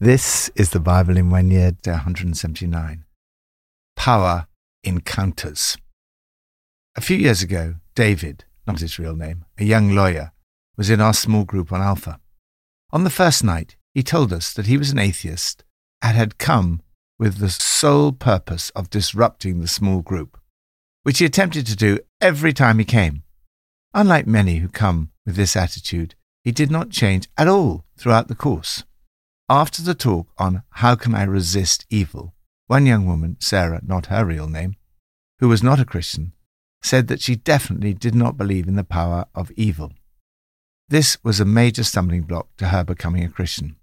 This is the Bible in one year, day 179. Power Encounters. A few years ago, David, not his real name, a young lawyer, was in our small group on Alpha. On the first night, he told us that he was an atheist and had come with the sole purpose of disrupting the small group, which he attempted to do every time he came. Unlike many who come with this attitude, he did not change at all throughout the course. After the talk on How Can I Resist Evil, one young woman, Sarah, not her real name, who was not a Christian, said that she definitely did not believe in the power of evil. This was a major stumbling block to her becoming a Christian.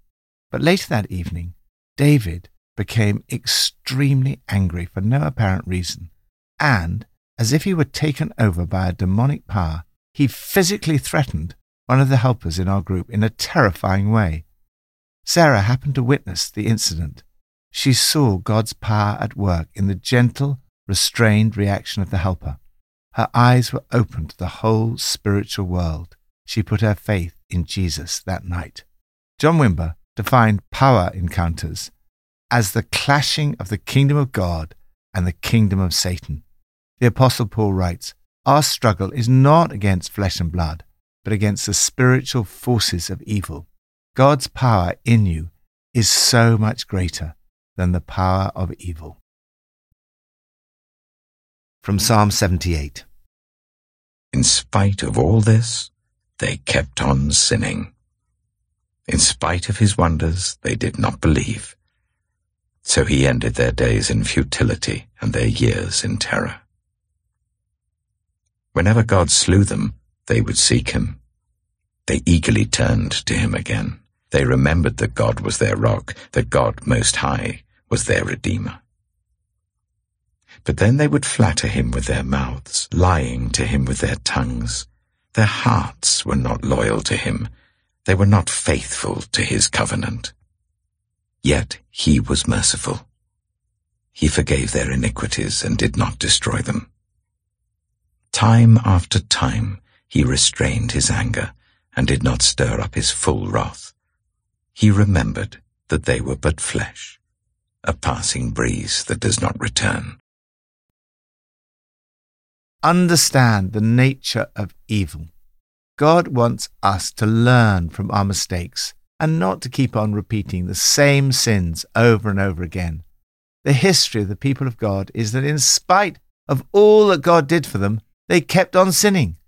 But later that evening, David became extremely angry for no apparent reason, and, as if he were taken over by a demonic power, he physically threatened one of the helpers in our group in a terrifying way. Sarah happened to witness the incident. She saw God's power at work in the gentle, restrained reaction of the helper. Her eyes were opened to the whole spiritual world. She put her faith in Jesus that night. John Wimber defined power encounters as the clashing of the kingdom of God and the kingdom of Satan. The Apostle Paul writes, Our struggle is not against flesh and blood, but against the spiritual forces of evil. God's power in you is so much greater than the power of evil. From Psalm 78 In spite of all this, they kept on sinning. In spite of his wonders, they did not believe. So he ended their days in futility and their years in terror. Whenever God slew them, they would seek him. They eagerly turned to him again. They remembered that God was their rock, that God Most High was their Redeemer. But then they would flatter him with their mouths, lying to him with their tongues. Their hearts were not loyal to him. They were not faithful to his covenant. Yet he was merciful. He forgave their iniquities and did not destroy them. Time after time he restrained his anger and did not stir up his full wrath he remembered that they were but flesh, a passing breeze that does not return. Understand the nature of evil. God wants us to learn from our mistakes and not to keep on repeating the same sins over and over again. The history of the people of God is that in spite of all that God did for them, they kept on sinning.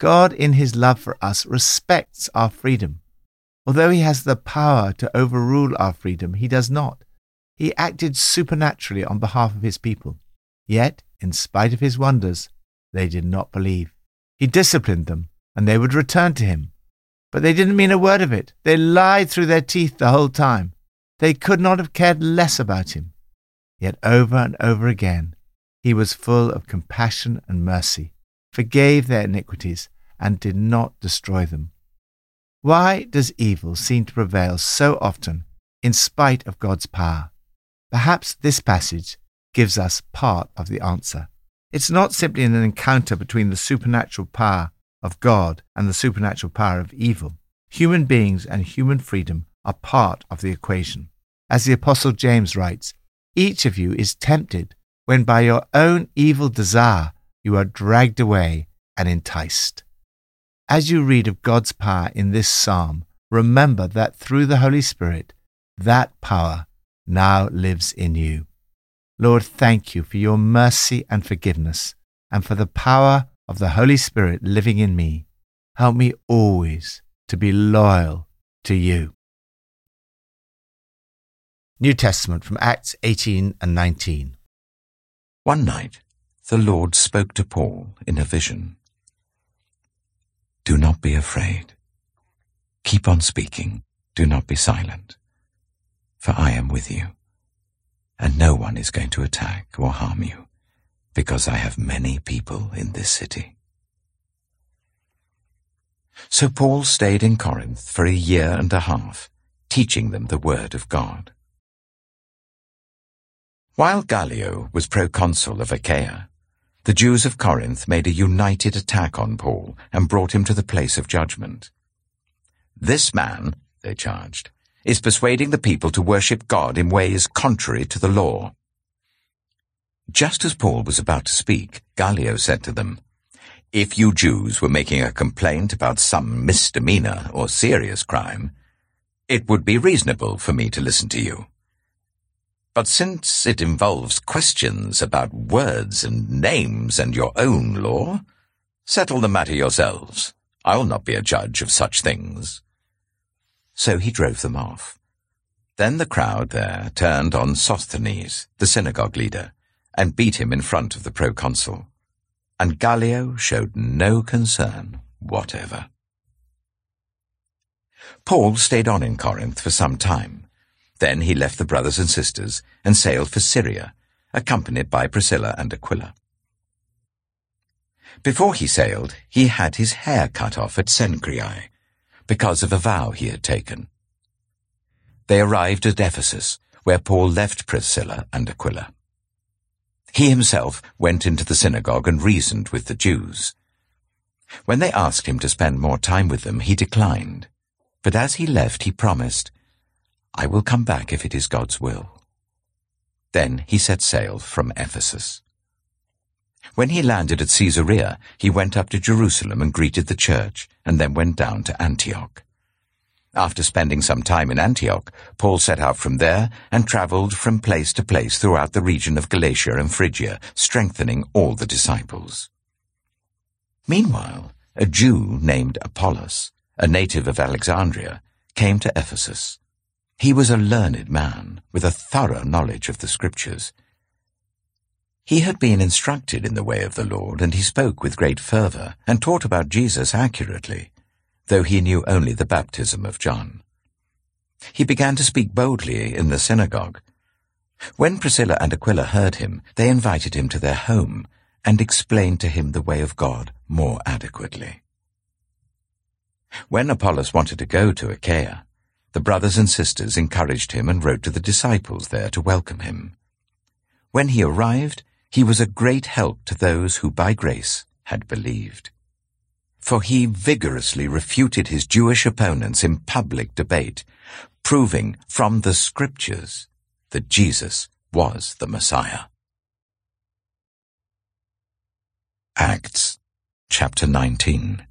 God, in his love for us, respects our freedom. Although he has the power to overrule our freedom, he does not. He acted supernaturally on behalf of his people. Yet, in spite of his wonders, they did not believe. He disciplined them, and they would return to him. But they didn't mean a word of it. They lied through their teeth the whole time. They could not have cared less about him. Yet over and over again, he was full of compassion and mercy, forgave their iniquities, and did not destroy them. Why does evil seem to prevail so often in spite of God's power? Perhaps this passage gives us part of the answer. It's not simply an encounter between the supernatural power of God and the supernatural power of evil. Human beings and human freedom are part of the equation. As the Apostle James writes, each of you is tempted when by your own evil desire you are dragged away and enticed. As you read of God's power in this psalm, remember that through the Holy Spirit, that power now lives in you. Lord, thank you for your mercy and forgiveness, and for the power of the Holy Spirit living in me. Help me always to be loyal to you. New Testament from Acts 18 and 19. One night, the Lord spoke to Paul in a vision. Do not be afraid. Keep on speaking. Do not be silent. For I am with you. And no one is going to attack or harm you, because I have many people in this city. So Paul stayed in Corinth for a year and a half, teaching them the word of God. While Gallio was proconsul of Achaia, the Jews of Corinth made a united attack on Paul and brought him to the place of judgment. This man, they charged, is persuading the people to worship God in ways contrary to the law. Just as Paul was about to speak, Gallio said to them, If you Jews were making a complaint about some misdemeanor or serious crime, it would be reasonable for me to listen to you. But since it involves questions about words and names and your own law, settle the matter yourselves. I'll not be a judge of such things. So he drove them off. Then the crowd there turned on Sosthenes, the synagogue leader, and beat him in front of the proconsul. And Gallio showed no concern whatever. Paul stayed on in Corinth for some time. Then he left the brothers and sisters and sailed for Syria, accompanied by Priscilla and Aquila. Before he sailed, he had his hair cut off at Cenchreae, because of a vow he had taken. They arrived at Ephesus, where Paul left Priscilla and Aquila. He himself went into the synagogue and reasoned with the Jews. When they asked him to spend more time with them, he declined. But as he left, he promised, I will come back if it is God's will. Then he set sail from Ephesus. When he landed at Caesarea, he went up to Jerusalem and greeted the church, and then went down to Antioch. After spending some time in Antioch, Paul set out from there and travelled from place to place throughout the region of Galatia and Phrygia, strengthening all the disciples. Meanwhile, a Jew named Apollos, a native of Alexandria, came to Ephesus. He was a learned man, with a thorough knowledge of the Scriptures. He had been instructed in the way of the Lord, and he spoke with great fervour, and taught about Jesus accurately, though he knew only the baptism of John. He began to speak boldly in the synagogue. When Priscilla and Aquila heard him, they invited him to their home, and explained to him the way of God more adequately. When Apollos wanted to go to Achaia, the brothers and sisters encouraged him and wrote to the disciples there to welcome him. When he arrived, he was a great help to those who by grace had believed. For he vigorously refuted his Jewish opponents in public debate, proving from the scriptures that Jesus was the Messiah. Acts chapter 19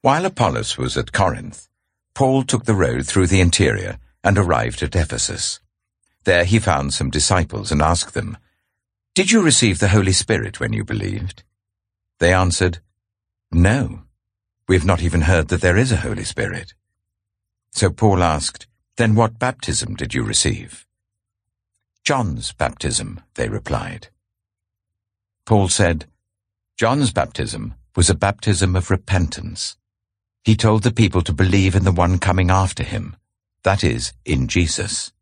While Apollos was at Corinth, Paul took the road through the interior and arrived at Ephesus. There he found some disciples and asked them, Did you receive the Holy Spirit when you believed? They answered, No, we've not even heard that there is a Holy Spirit. So Paul asked, Then what baptism did you receive? John's baptism, they replied. Paul said, John's baptism was a baptism of repentance. He told the people to believe in the one coming after him, that is, in Jesus.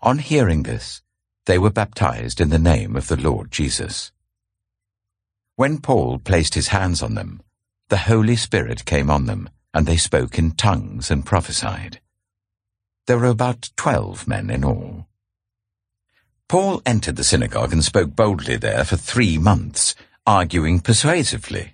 On hearing this, they were baptized in the name of the Lord Jesus. When Paul placed his hands on them, the Holy Spirit came on them, and they spoke in tongues and prophesied. There were about twelve men in all. Paul entered the synagogue and spoke boldly there for three months, arguing persuasively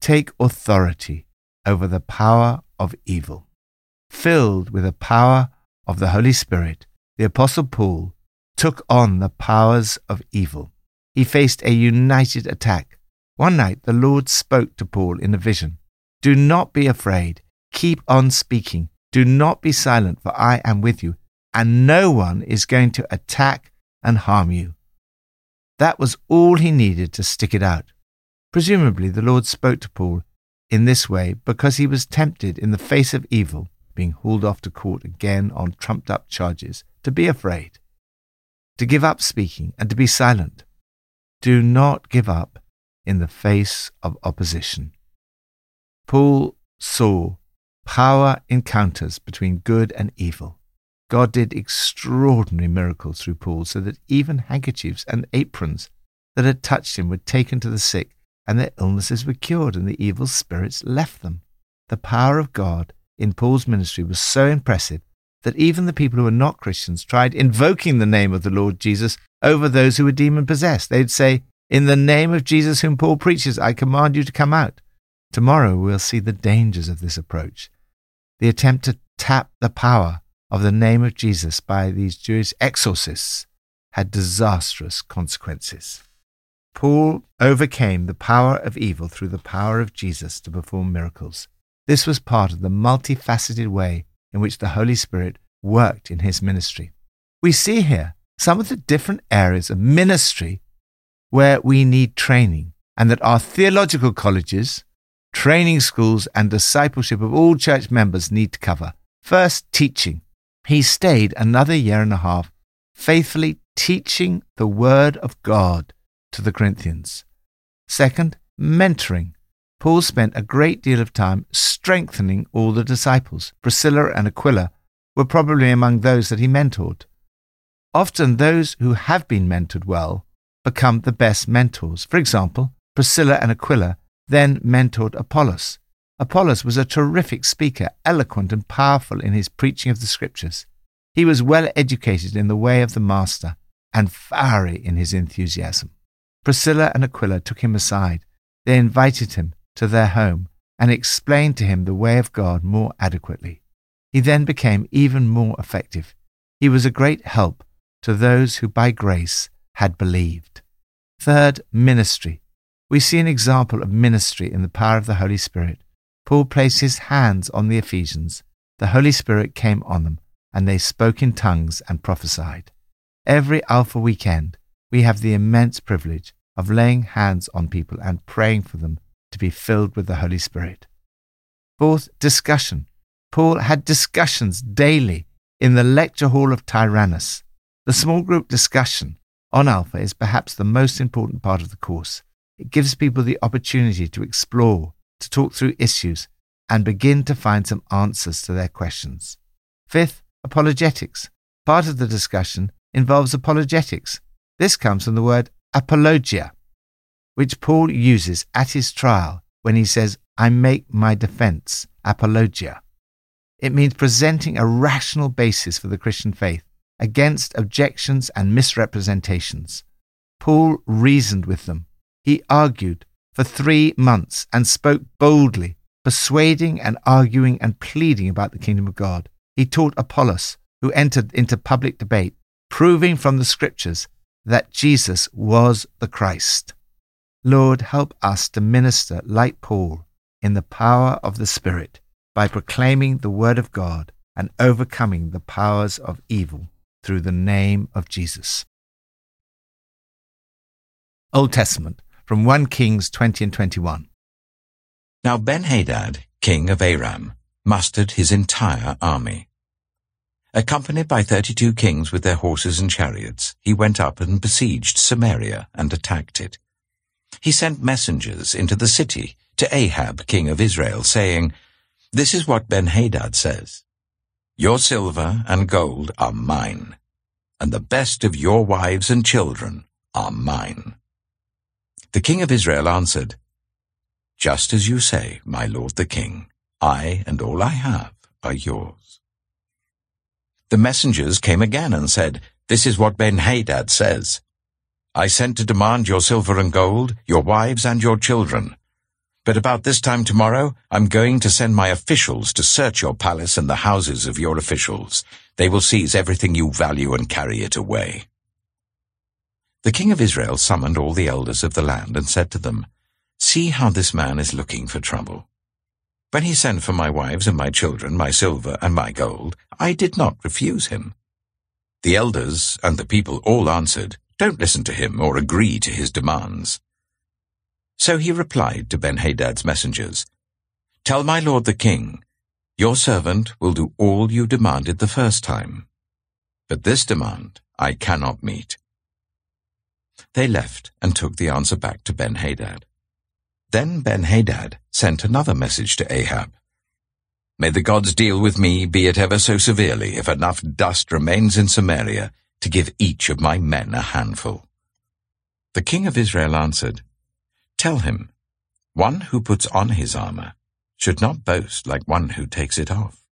Take authority over the power of evil. Filled with the power of the Holy Spirit, the Apostle Paul took on the powers of evil. He faced a united attack. One night the Lord spoke to Paul in a vision. Do not be afraid. Keep on speaking. Do not be silent, for I am with you, and no one is going to attack and harm you. That was all he needed to stick it out. Presumably, the Lord spoke to Paul in this way because he was tempted in the face of evil, being hauled off to court again on trumped up charges, to be afraid, to give up speaking, and to be silent. Do not give up in the face of opposition. Paul saw power encounters between good and evil. God did extraordinary miracles through Paul so that even handkerchiefs and aprons that had touched him were taken to the sick and their illnesses were cured and the evil spirits left them. The power of God in Paul's ministry was so impressive that even the people who were not Christians tried invoking the name of the Lord Jesus over those who were demon possessed. They'd say, In the name of Jesus whom Paul preaches, I command you to come out. Tomorrow we'll see the dangers of this approach. The attempt to tap the power of the name of Jesus by these Jewish exorcists had disastrous consequences. Paul overcame the power of evil through the power of Jesus to perform miracles. This was part of the multifaceted way in which the Holy Spirit worked in his ministry. We see here some of the different areas of ministry where we need training, and that our theological colleges, training schools, and discipleship of all church members need to cover. First, teaching. He stayed another year and a half faithfully teaching the Word of God to the Corinthians. Second, mentoring. Paul spent a great deal of time strengthening all the disciples. Priscilla and Aquila were probably among those that he mentored. Often those who have been mentored well become the best mentors. For example, Priscilla and Aquila then mentored Apollos. Apollos was a terrific speaker, eloquent and powerful in his preaching of the Scriptures. He was well educated in the way of the Master and fiery in his enthusiasm. Priscilla and Aquila took him aside. They invited him to their home and explained to him the way of God more adequately. He then became even more effective. He was a great help to those who by grace had believed. Third, ministry. We see an example of ministry in the power of the Holy Spirit. Paul placed his hands on the Ephesians. The Holy Spirit came on them, and they spoke in tongues and prophesied. Every Alpha weekend, we have the immense privilege of laying hands on people and praying for them to be filled with the Holy Spirit. Fourth, discussion. Paul had discussions daily in the lecture hall of Tyrannus. The small group discussion on Alpha is perhaps the most important part of the course. It gives people the opportunity to explore, to talk through issues, and begin to find some answers to their questions. Fifth, apologetics. Part of the discussion involves apologetics. This comes from the word apologia, which Paul uses at his trial when he says, I make my defense, apologia. It means presenting a rational basis for the Christian faith against objections and misrepresentations. Paul reasoned with them. He argued for three months and spoke boldly, persuading and arguing and pleading about the kingdom of God. He taught Apollos, who entered into public debate, proving from the scriptures that Jesus was the Christ. Lord, help us to minister like Paul in the power of the Spirit by proclaiming the Word of God and overcoming the powers of evil through the name of Jesus. Old Testament from 1 Kings 20 and 21. Now Ben-Hadad, king of Aram, mustered his entire army. Accompanied by thirty-two kings with their horses and chariots, he went up and besieged Samaria and attacked it. He sent messengers into the city to Ahab, king of Israel, saying, This is what Ben-Hadad says. Your silver and gold are mine, and the best of your wives and children are mine. The king of Israel answered, Just as you say, my lord the king, I and all I have are yours. The messengers came again and said, This is what Ben-Hadad says. I sent to demand your silver and gold, your wives and your children. But about this time tomorrow, I'm going to send my officials to search your palace and the houses of your officials. They will seize everything you value and carry it away. The king of Israel summoned all the elders of the land and said to them, See how this man is looking for trouble. When he sent for my wives and my children, my silver and my gold, I did not refuse him. The elders and the people all answered, Don't listen to him or agree to his demands. So he replied to Ben-Hadad's messengers, Tell my lord the king, your servant will do all you demanded the first time. But this demand I cannot meet. They left and took the answer back to Ben-Hadad. Then Ben-Hadad sent another message to Ahab. May the gods deal with me, be it ever so severely, if enough dust remains in Samaria to give each of my men a handful. The king of Israel answered, Tell him, one who puts on his armor should not boast like one who takes it off.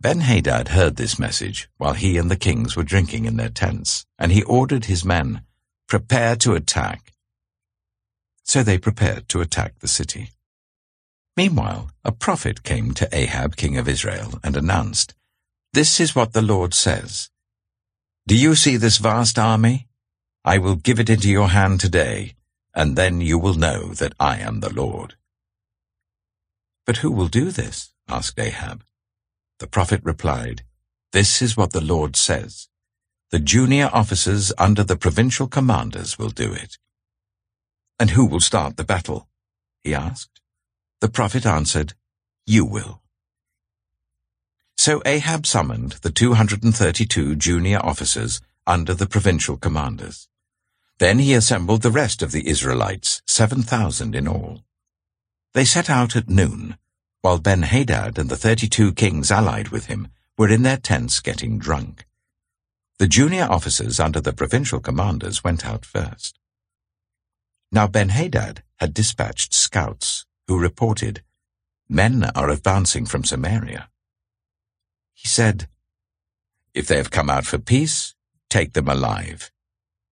Ben-Hadad heard this message while he and the kings were drinking in their tents, and he ordered his men, Prepare to attack. So they prepared to attack the city. Meanwhile, a prophet came to Ahab, king of Israel, and announced, This is what the Lord says. Do you see this vast army? I will give it into your hand today, and then you will know that I am the Lord. But who will do this? asked Ahab. The prophet replied, This is what the Lord says. The junior officers under the provincial commanders will do it. And who will start the battle? he asked. The prophet answered, You will. So Ahab summoned the 232 junior officers under the provincial commanders. Then he assembled the rest of the Israelites, 7,000 in all. They set out at noon, while Ben-Hadad and the 32 kings allied with him were in their tents getting drunk. The junior officers under the provincial commanders went out first. Now Ben-Hadad had dispatched scouts who reported, Men are advancing from Samaria. He said, If they have come out for peace, take them alive.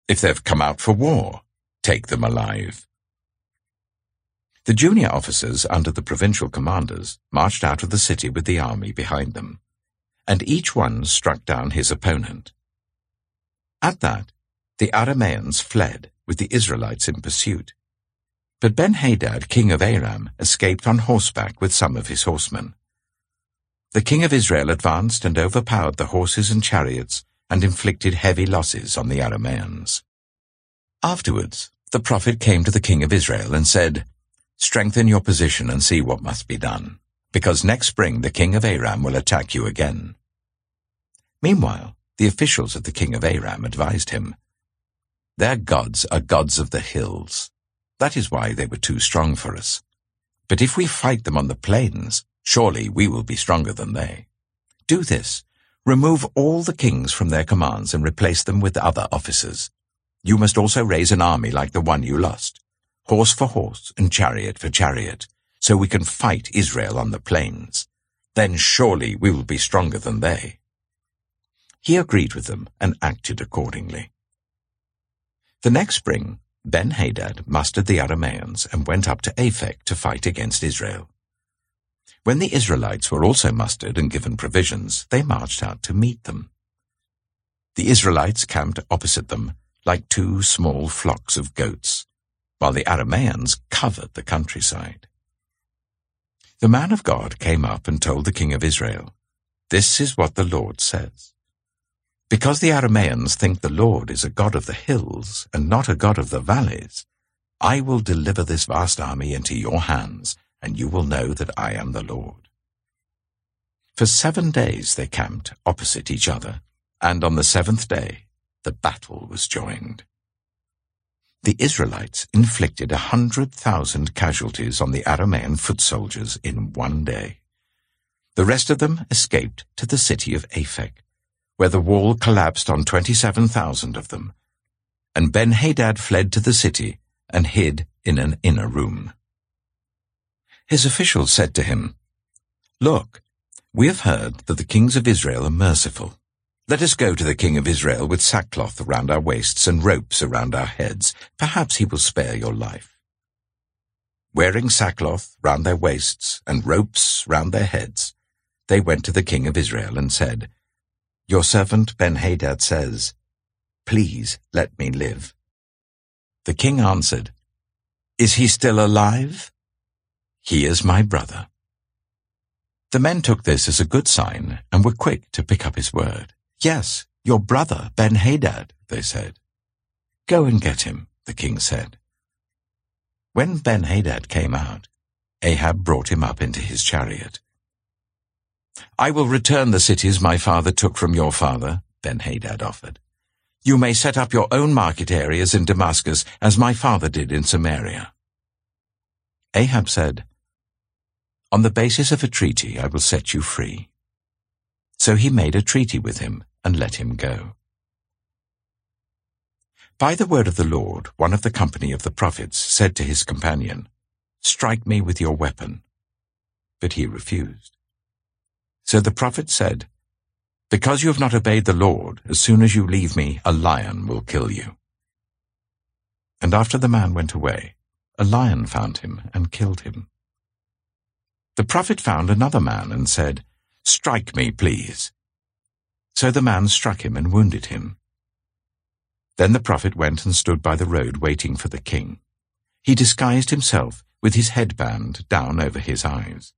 If they've come out for war, take them alive. The junior officers under the provincial commanders marched out of the city with the army behind them, and each one struck down his opponent. At that, the Arameans fled with the Israelites in pursuit. But Ben-Hadad, king of Aram, escaped on horseback with some of his horsemen. The king of Israel advanced and overpowered the horses and chariots and inflicted heavy losses on the Arameans. Afterwards, the prophet came to the king of Israel and said, Strengthen your position and see what must be done, because next spring the king of Aram will attack you again. Meanwhile, the officials of the king of Aram advised him, Their gods are gods of the hills. That is why they were too strong for us. But if we fight them on the plains, surely we will be stronger than they. Do this, Remove all the kings from their commands and replace them with other officers. You must also raise an army like the one you lost, horse for horse and chariot for chariot, so we can fight Israel on the plains. Then surely we will be stronger than they. He agreed with them and acted accordingly. The next spring, Ben-Hadad mustered the Arameans and went up to Aphek to fight against Israel. When the Israelites were also mustered and given provisions, they marched out to meet them. The Israelites camped opposite them like two small flocks of goats, while the Arameans covered the countryside. The man of God came up and told the king of Israel, This is what the Lord says. Because the Arameans think the Lord is a God of the hills and not a God of the valleys, I will deliver this vast army into your hands, and you will know that I am the Lord. For seven days they camped opposite each other, and on the seventh day the battle was joined. The Israelites inflicted a hundred thousand casualties on the Aramean foot soldiers in one day. The rest of them escaped to the city of Aphek, where the wall collapsed on twenty-seven thousand of them, and Ben-Hadad fled to the city and hid in an inner room. His officials said to him, Look, we have heard that the kings of Israel are merciful. Let us go to the king of Israel with sackcloth around our waists and ropes around our heads. Perhaps he will spare your life. Wearing sackcloth round their waists and ropes round their heads, they went to the king of Israel and said, Your servant Ben-Hadad says, Please let me live. The king answered, Is he still alive? He is my brother. The men took this as a good sign and were quick to pick up his word. Yes, Your brother, Ben-Hadad, they said. Go and get him, the king said. When Ben-Hadad came out, Ahab brought him up into his chariot. I will return the cities my father took from your father, Ben-Hadad offered. You may set up your own market areas in Damascus, as my father did in Samaria. Ahab said, On the basis of a treaty I will set you free. So he made a treaty with him and let him go. By the word of the Lord, one of the company of the prophets said to his companion, Strike me with your weapon. But he refused. So the prophet said, Because you have not obeyed the Lord, as soon as you leave me, a lion will kill you. And after the man went away, a lion found him and killed him. The prophet found another man and said, Strike me, please. So the man struck him and wounded him. Then the prophet went and stood by the road waiting for the king. He disguised himself with his headband down over his eyes.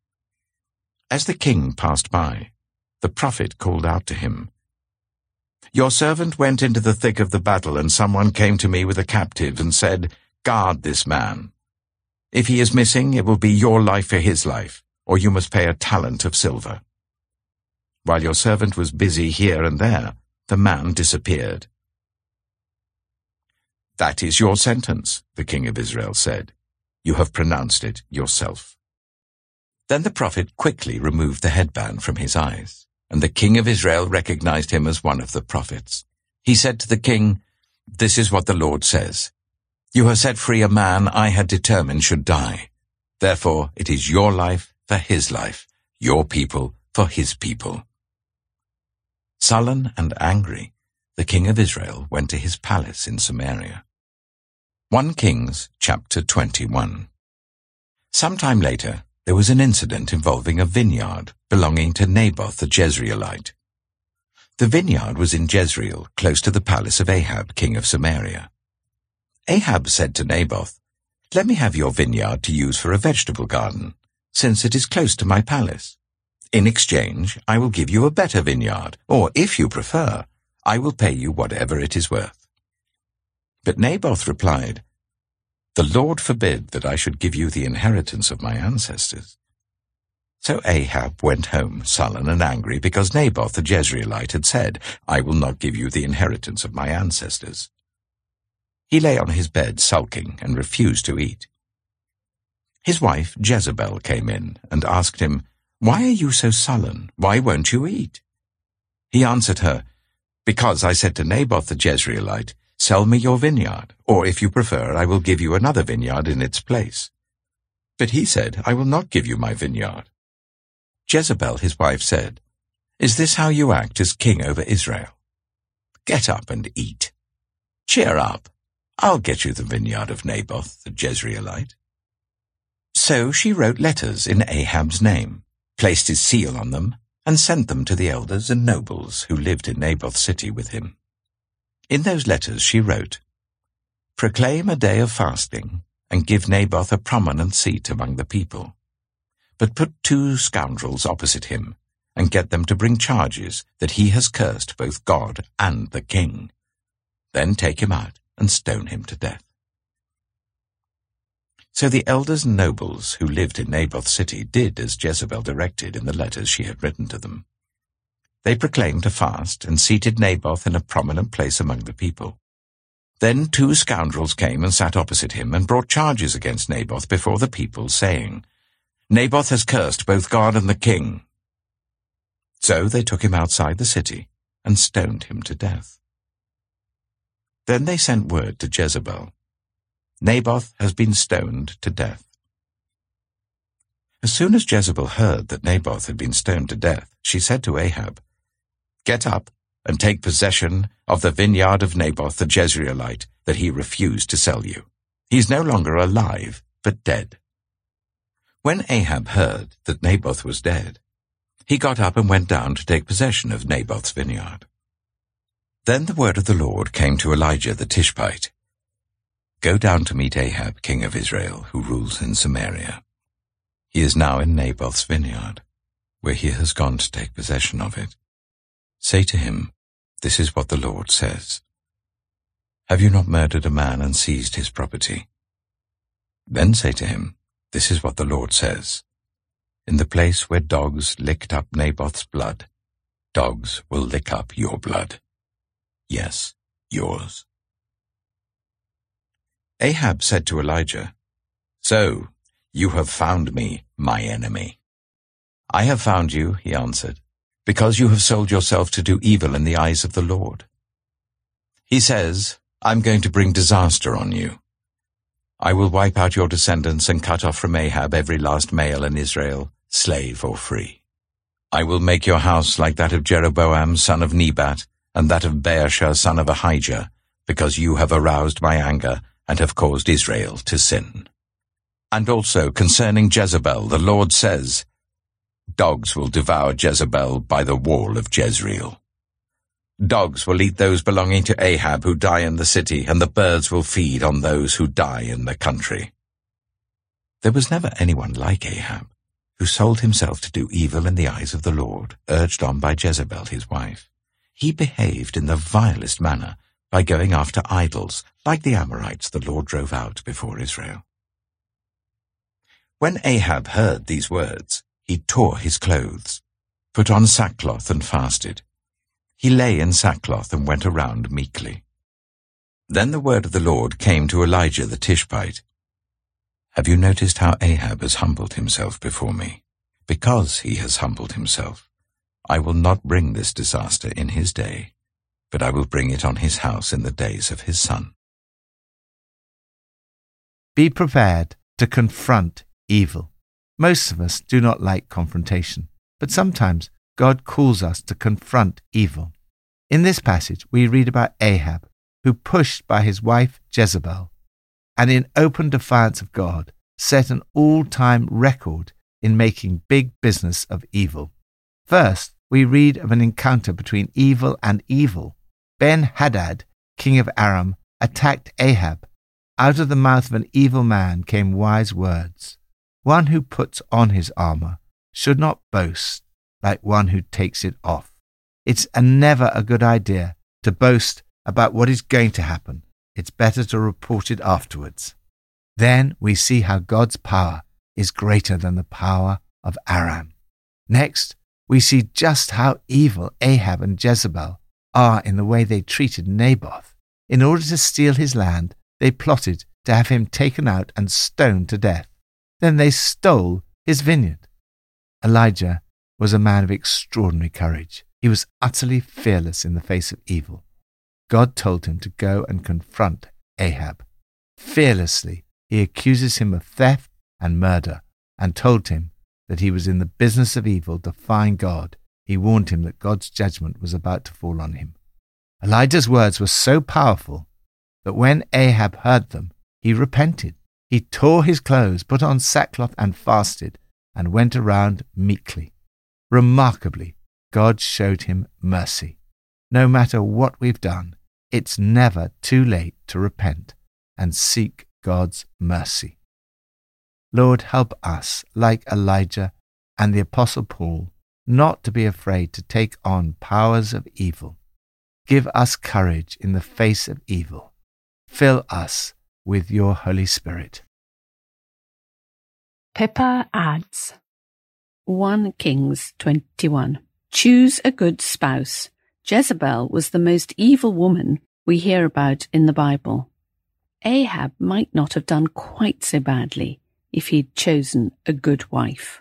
As the king passed by, the prophet called out to him, Your servant went into the thick of the battle, and someone came to me with a captive and said, Guard this man. If he is missing, it will be your life for his life, or you must pay a talent of silver. While your servant was busy here and there, the man disappeared. That is your sentence, the king of Israel said. You have pronounced it yourself. Then the prophet quickly removed the headband from his eyes, and the king of Israel recognized him as one of the prophets. He said to the king, This is what the Lord says. You have set free a man I had determined should die. Therefore it is your life for his life, your people for his people. Sullen and angry, the king of Israel went to his palace in Samaria. 1 Kings chapter 21 Sometime later, there was an incident involving a vineyard belonging to Naboth the Jezreelite. The vineyard was in Jezreel, close to the palace of Ahab, king of Samaria. Ahab said to Naboth, Let me have your vineyard to use for a vegetable garden, since it is close to my palace. In exchange, I will give you a better vineyard, or, if you prefer, I will pay you whatever it is worth. But Naboth replied, The Lord forbid that I should give you the inheritance of my ancestors. So Ahab went home sullen and angry because Naboth the Jezreelite had said, I will not give you the inheritance of my ancestors. He lay on his bed sulking and refused to eat. His wife Jezebel came in and asked him, Why are you so sullen? Why won't you eat? He answered her, Because I said to Naboth the Jezreelite, Sell me your vineyard, or if you prefer, I will give you another vineyard in its place. But he said, I will not give you my vineyard. Jezebel, his wife, said, Is this how you act as king over Israel? Get up and eat. Cheer up. I'll get you the vineyard of Naboth the Jezreelite. So she wrote letters in Ahab's name, placed his seal on them, and sent them to the elders and nobles who lived in Naboth's city with him. In those letters she wrote, Proclaim a day of fasting, and give Naboth a prominent seat among the people. But put two scoundrels opposite him, and get them to bring charges that he has cursed both God and the king. Then take him out and stone him to death. So the elders and nobles who lived in Naboth's city did as Jezebel directed in the letters she had written to them. They proclaimed a fast and seated Naboth in a prominent place among the people. Then two scoundrels came and sat opposite him and brought charges against Naboth before the people, saying, Naboth has cursed both God and the king. So they took him outside the city and stoned him to death. Then they sent word to Jezebel, Naboth has been stoned to death. As soon as Jezebel heard that Naboth had been stoned to death, she said to Ahab, Get up and take possession of the vineyard of Naboth the Jezreelite that he refused to sell you. He is no longer alive, but dead. When Ahab heard that Naboth was dead, he got up and went down to take possession of Naboth's vineyard. Then the word of the Lord came to Elijah the Tishbite. Go down to meet Ahab, king of Israel, who rules in Samaria. He is now in Naboth's vineyard, where he has gone to take possession of it. Say to him, this is what the Lord says. Have you not murdered a man and seized his property? Then say to him, This is what the Lord says. In the place where dogs licked up Naboth's blood, dogs will lick up your blood. Yes, yours. Ahab said to Elijah, So, you have found me, my enemy. I have found you, he answered, because you have sold yourself to do evil in the eyes of the Lord. He says, I'm going to bring disaster on you. I will wipe out your descendants and cut off from Ahab every last male in Israel, slave or free. I will make your house like that of Jeroboam son of Nebat, and that of Baasha son of Ahijah, because you have aroused my anger and have caused Israel to sin. And also concerning Jezebel, the Lord says, Dogs will devour Jezebel by the wall of Jezreel. Dogs will eat those belonging to Ahab who die in the city, and the birds will feed on those who die in the country. There was never anyone like Ahab, who sold himself to do evil in the eyes of the Lord, urged on by Jezebel his wife. He behaved in the vilest manner, by going after idols, like the Amorites the Lord drove out before Israel. When Ahab heard these words, he tore his clothes, put on sackcloth and fasted. He lay in sackcloth and went around meekly. Then the word of the Lord came to Elijah the Tishbite. Have you noticed how Ahab has humbled himself before me? Because he has humbled himself, I will not bring this disaster in his day but I will bring it on his house in the days of his son. Be prepared to confront evil. Most of us do not like confrontation, but sometimes God calls us to confront evil. In this passage, we read about Ahab, who, pushed by his wife Jezebel, and in open defiance of God, set an all time record in making big business of evil. First, we read of an encounter between evil and evil Ben Hadad, king of Aram, attacked Ahab. Out of the mouth of an evil man came wise words. One who puts on his armor should not boast like one who takes it off. It's a never a good idea to boast about what is going to happen. It's better to report it afterwards. Then we see how God's power is greater than the power of Aram. Next, we see just how evil Ahab and Jezebel are in the way they treated Naboth. In order to steal his land, they plotted to have him taken out and stoned to death. Then they stole his vineyard. Elijah was a man of extraordinary courage. He was utterly fearless in the face of evil. God told him to go and confront Ahab. Fearlessly, he accuses him of theft and murder and told him that he was in the business of evil, defying God he warned him that God's judgment was about to fall on him. Elijah's words were so powerful that when Ahab heard them, he repented. He tore his clothes, put on sackcloth, and fasted, and went around meekly. Remarkably, God showed him mercy. No matter what we've done, it's never too late to repent and seek God's mercy. Lord, help us, like Elijah and the Apostle Paul, not to be afraid to take on powers of evil. Give us courage in the face of evil. Fill us with your Holy Spirit. Pippa adds 1 Kings 21. Choose a good spouse. Jezebel was the most evil woman we hear about in the Bible. Ahab might not have done quite so badly if he'd chosen a good wife.